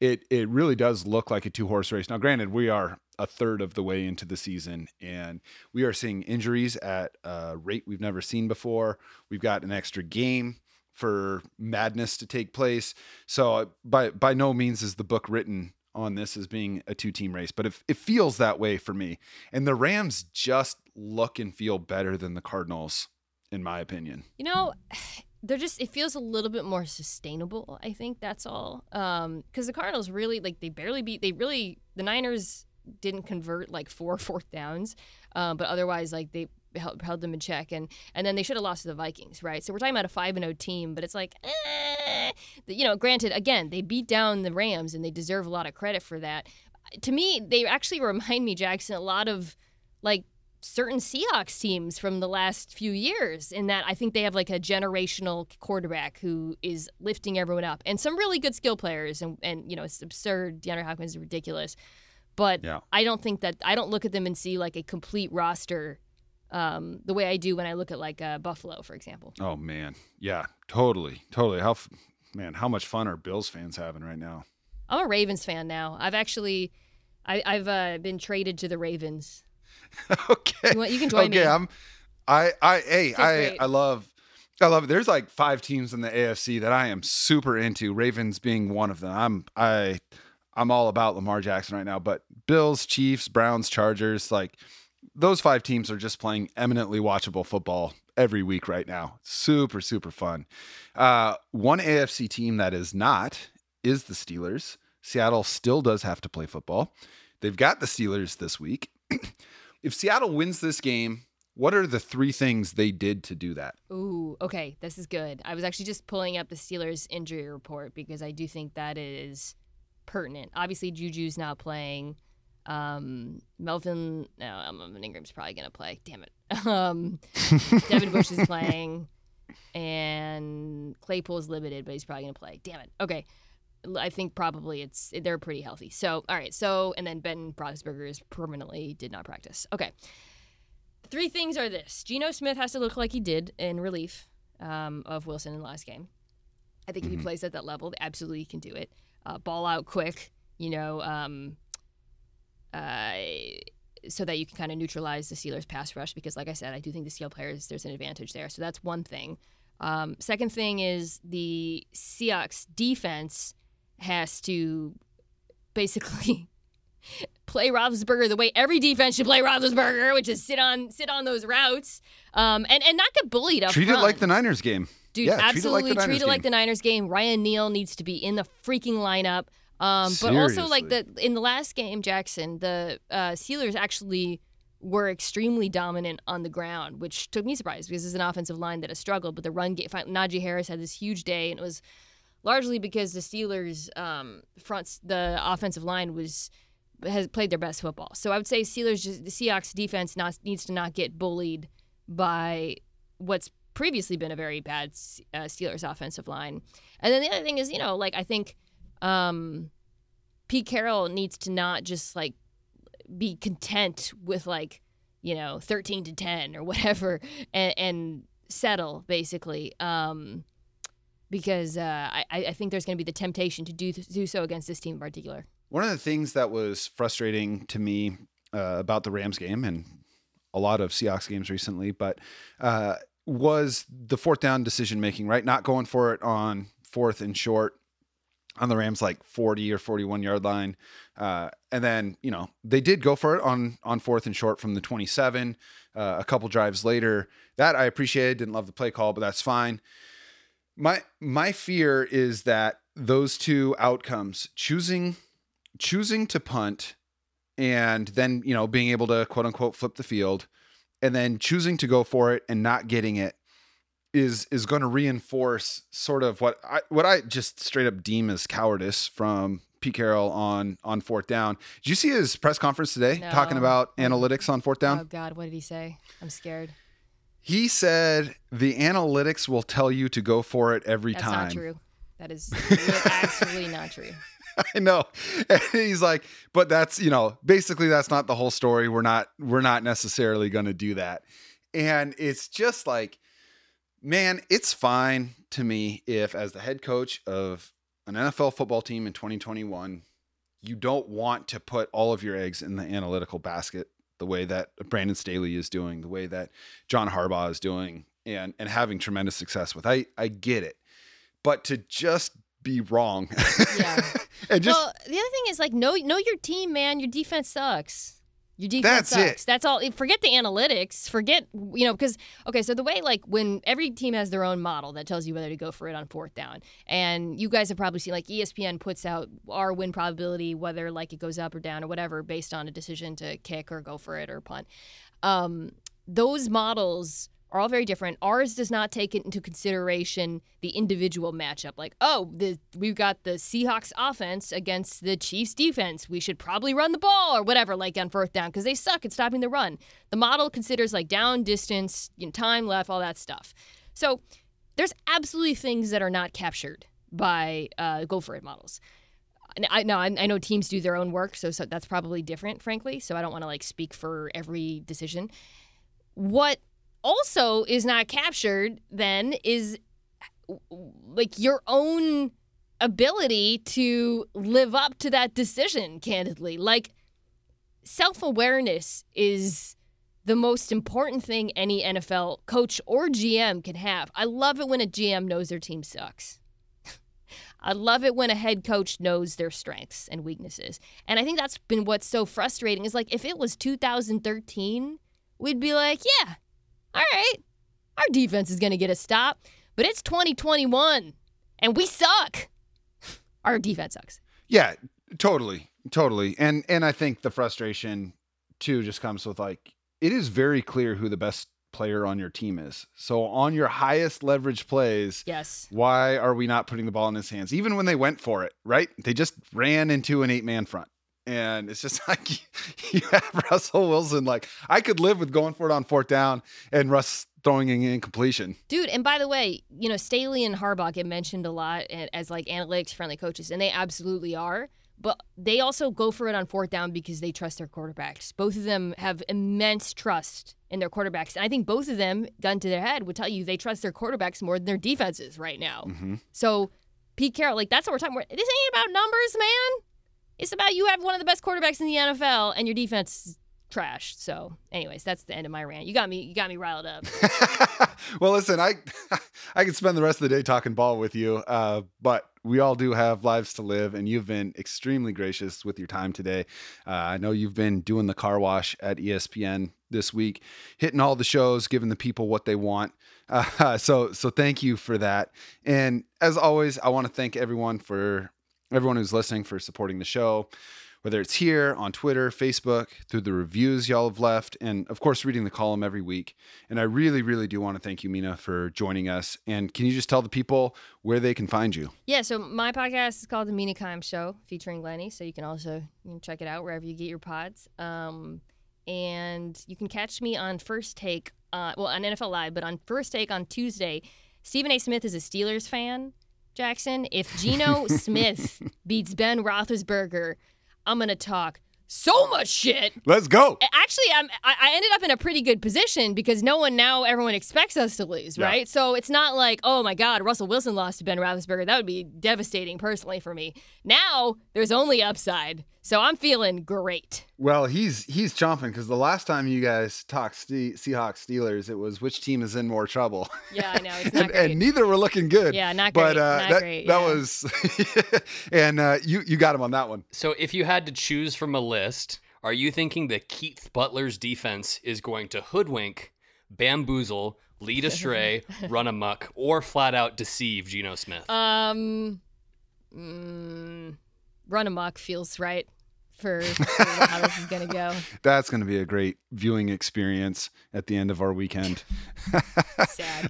it it really does look like a two horse race. Now, granted, we are a third of the way into the season, and we are seeing injuries at a rate we've never seen before. We've got an extra game for madness to take place. So by by no means is the book written on this as being a two team race, but it, it feels that way for me. And the Rams just look and feel better than the Cardinals, in my opinion. You know, they're just, it feels a little bit more sustainable. I think that's all. Um, Because the Cardinals really, like, they barely beat, they really, the Niners didn't convert like four fourth downs, uh, but otherwise, like, they, held, held them in check and and then they should have lost to the Vikings, right? So we're talking about a 5 and 0 team, but it's like eh, you know, granted, again, they beat down the Rams and they deserve a lot of credit for that. To me, they actually remind me, Jackson, a lot of like certain Seahawks teams from the last few years in that I think they have like a generational quarterback who is lifting everyone up and some really good skill players and and you know it's absurd DeAndre Hopkins is ridiculous but yeah. I don't think that I don't look at them and see like a complete roster um, the way I do when I look at like uh, Buffalo for example. Oh man. Yeah, totally. Totally. How man, how much fun are Bills fans having right now? I'm a Ravens fan now. I've actually, I, have uh, been traded to the Ravens. okay, you, want, you, can join okay, me. Okay, I'm. I I hey I I love. I love it. There's like five teams in the AFC that I am super into. Ravens being one of them. I'm I I'm all about Lamar Jackson right now. But Bills, Chiefs, Browns, Chargers, like those five teams are just playing eminently watchable football every week right now. Super, super fun. Uh, one AFC team that is not is the Steelers. Seattle still does have to play football. They've got the Steelers this week. if Seattle wins this game, what are the three things they did to do that? Ooh, okay, this is good. I was actually just pulling up the Steelers injury report because I do think that is pertinent. Obviously, Juju's not playing. Um, Melvin, no, um, Ingram's probably gonna play. Damn it. Um, Devin Bush is playing, and Claypool's limited, but he's probably gonna play. Damn it. Okay. I think probably it's they're pretty healthy. So all right. So and then Ben Roethlisberger is permanently did not practice. Okay. Three things are this: Geno Smith has to look like he did in relief um, of Wilson in the last game. I think mm-hmm. if he mm-hmm. plays at that level, absolutely can do it. Uh, ball out quick. You know, um, uh, so that you can kind of neutralize the Steelers' pass rush. Because, like I said, I do think the skill players there's an advantage there. So that's one thing. Um, second thing is the Seahawks defense has to basically play Roethlisberger the way every defense should play Roethlisberger, which is sit on sit on those routes, um, and and not get bullied up. Treat front. it like the Niners game. Dude, Yeah, treat it like absolutely the treat it like the Niners game. Ryan Neal needs to be in the freaking lineup. Um, but also like the in the last game, Jackson, the uh, Steelers actually were extremely dominant on the ground, which took me surprised because it's an offensive line that has struggled. But the run game, Najee Harris had this huge day, and it was largely because the Steelers' um, fronts, the offensive line was has played their best football. So I would say Steelers, just, the Seahawks defense not, needs to not get bullied by what's previously been a very bad uh, Steelers offensive line. And then the other thing is, you know, like I think um, Pete Carroll needs to not just like be content with like you know 13 to 10 or whatever and, and settle basically um, because uh, I, I think there's going to be the temptation to do do so against this team in particular. One of the things that was frustrating to me uh, about the Rams game and a lot of Seahawks games recently, but uh, was the fourth down decision making, right? Not going for it on fourth and short on the Rams like 40 or 41 yard line. Uh, and then, you know, they did go for it on on fourth and short from the 27 uh, a couple drives later. That I appreciated, didn't love the play call, but that's fine. My my fear is that those two outcomes, choosing choosing to punt and then, you know, being able to quote unquote flip the field and then choosing to go for it and not getting it is is going to reinforce sort of what I what I just straight up deem as cowardice from Pete Carroll on on fourth down. Did you see his press conference today talking about analytics on fourth down? Oh God, what did he say? I'm scared. He said the analytics will tell you to go for it every That's time. That's not true. That is absolutely not true. I know. And he's like, but that's, you know, basically that's not the whole story. We're not we're not necessarily going to do that. And it's just like man, it's fine to me if as the head coach of an NFL football team in 2021, you don't want to put all of your eggs in the analytical basket the way that Brandon Staley is doing, the way that John Harbaugh is doing and and having tremendous success with. I I get it. But to just be wrong. Yeah. and just well, the other thing is like know know your team, man. Your defense sucks. Your defense That's it. sucks. That's all. Forget the analytics. Forget you know because okay. So the way like when every team has their own model that tells you whether to go for it on fourth down, and you guys have probably seen like ESPN puts out our win probability whether like it goes up or down or whatever based on a decision to kick or go for it or punt. Um, those models are all very different. Ours does not take into consideration the individual matchup. Like, oh, the, we've got the Seahawks offense against the Chiefs defense. We should probably run the ball or whatever, like on fourth down, because they suck at stopping the run. The model considers like down, distance, you know, time left, all that stuff. So there's absolutely things that are not captured by uh, go for it models. I know I I know teams do their own work, so, so that's probably different, frankly. So I don't want to like speak for every decision. What also is not captured then is like your own ability to live up to that decision candidly like self-awareness is the most important thing any NFL coach or GM can have. I love it when a GM knows their team sucks. I love it when a head coach knows their strengths and weaknesses. And I think that's been what's so frustrating is like if it was 2013, we'd be like, yeah, all right, our defense is going to get a stop. But it's 2021 and we suck. Our defense sucks. Yeah, totally, totally. And and I think the frustration too just comes with like it is very clear who the best player on your team is. So on your highest leverage plays, Yes. why are we not putting the ball in his hands? Even when they went for it, right? They just ran into an eight man front. And it's just like you have Russell Wilson. Like I could live with going for it on fourth down and Russ throwing an incompletion. Dude, and by the way, you know, Staley and Harbaugh get mentioned a lot as like analytics friendly coaches, and they absolutely are. But they also go for it on fourth down because they trust their quarterbacks. Both of them have immense trust in their quarterbacks. And I think both of them, gun to their head, would tell you they trust their quarterbacks more than their defenses right now. Mm-hmm. So Pete Carroll, like that's what we're talking about. This ain't about numbers, man. It's about you have one of the best quarterbacks in the NFL and your defense is trash. So, anyways, that's the end of my rant. You got me. You got me riled up. well, listen, I I could spend the rest of the day talking ball with you, uh, but we all do have lives to live, and you've been extremely gracious with your time today. Uh, I know you've been doing the car wash at ESPN this week, hitting all the shows, giving the people what they want. Uh, so, so thank you for that. And as always, I want to thank everyone for everyone who's listening for supporting the show whether it's here on Twitter, Facebook, through the reviews y'all have left, and of course, reading the column every week. And I really, really do want to thank you, Mina, for joining us. And can you just tell the people where they can find you? Yeah, so my podcast is called The Mina Kimes Show, featuring Lenny. So you can also you can check it out wherever you get your pods. Um, and you can catch me on First Take, uh, well, on NFL Live, but on First Take on Tuesday. Stephen A. Smith is a Steelers fan. Jackson, if Geno Smith beats Ben Roethlisberger I'm gonna talk so much shit. Let's go. Actually, I'm, I ended up in a pretty good position because no one now, everyone expects us to lose, right? So it's not like, oh my God, Russell Wilson lost to Ben Roethlisberger. That would be devastating personally for me. Now there's only upside. So I'm feeling great. Well, he's he's chomping because the last time you guys talked Ste- Seahawks Steelers, it was which team is in more trouble. Yeah, I know. and, and, neither were looking good. Yeah, not great. But uh, not that, great, that yeah. was, and uh, you you got him on that one. So if you had to choose from a list, are you thinking that Keith Butler's defense is going to hoodwink, bamboozle, lead astray, run amok, or flat out deceive Geno Smith? Um, mm, run amok feels right for, for how this is gonna go. That's gonna be a great viewing experience at the end of our weekend. Sad.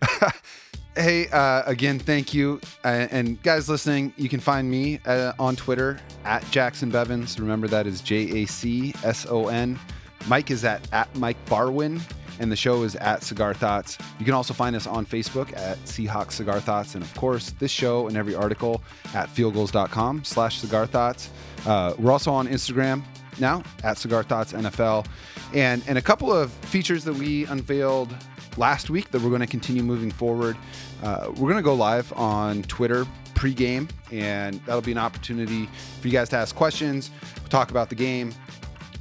hey, uh, again, thank you, uh, and guys listening, you can find me uh, on Twitter at Jacson Bevens. Remember that is J A C S O N. Mike is at at Mike Barwin and the show is at Cigar Thoughts. You can also find us on Facebook at Seahawks Cigar Thoughts, and of course, this show and every article at fieldgulls.com slash cigar thoughts. Uh, we're also on Instagram now at Cigar Thoughts NFL, and and a couple of features that we unveiled last week that we're going to continue moving forward. Uh, we're going to go live on Twitter pregame, and that'll be an opportunity for you guys to ask questions, talk about the game,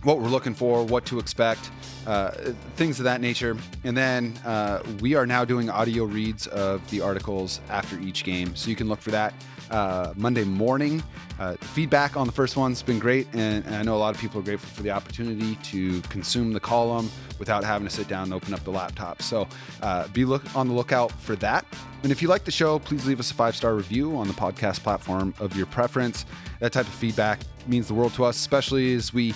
what we're looking for, what to expect. Uh, things of that nature. And then uh, we are now doing audio reads of the articles after each game. So you can look for that uh, Monday morning. Uh, feedback on the first one's been great. And, and, I know a lot of people are grateful for the opportunity to consume the column without having to sit down and open up the laptop. So uh, be look on the lookout for that. And if you like the show, please leave us a five star review on the podcast platform of your preference. That type of feedback means the world to us, especially as we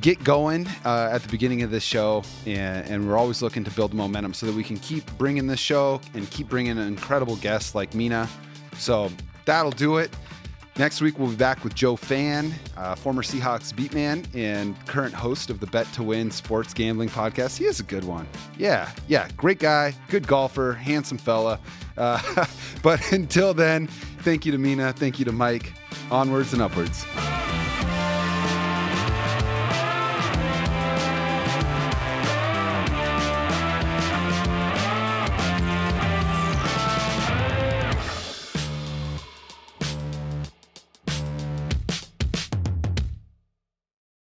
get going uh, at the beginning of this show, and, and, we're always looking to build momentum so that we can keep bringing this show and keep bringing incredible guests like Mina. So that'll do it. Next week, we'll be back with Joe Fann, uh, former Seahawks beatman and current host of the Bet to Win sports gambling podcast. He is a good one. Yeah, yeah, great guy, good golfer, handsome fella. Uh, but until then, thank you to Mina, thank you to Mike. Onwards and upwards.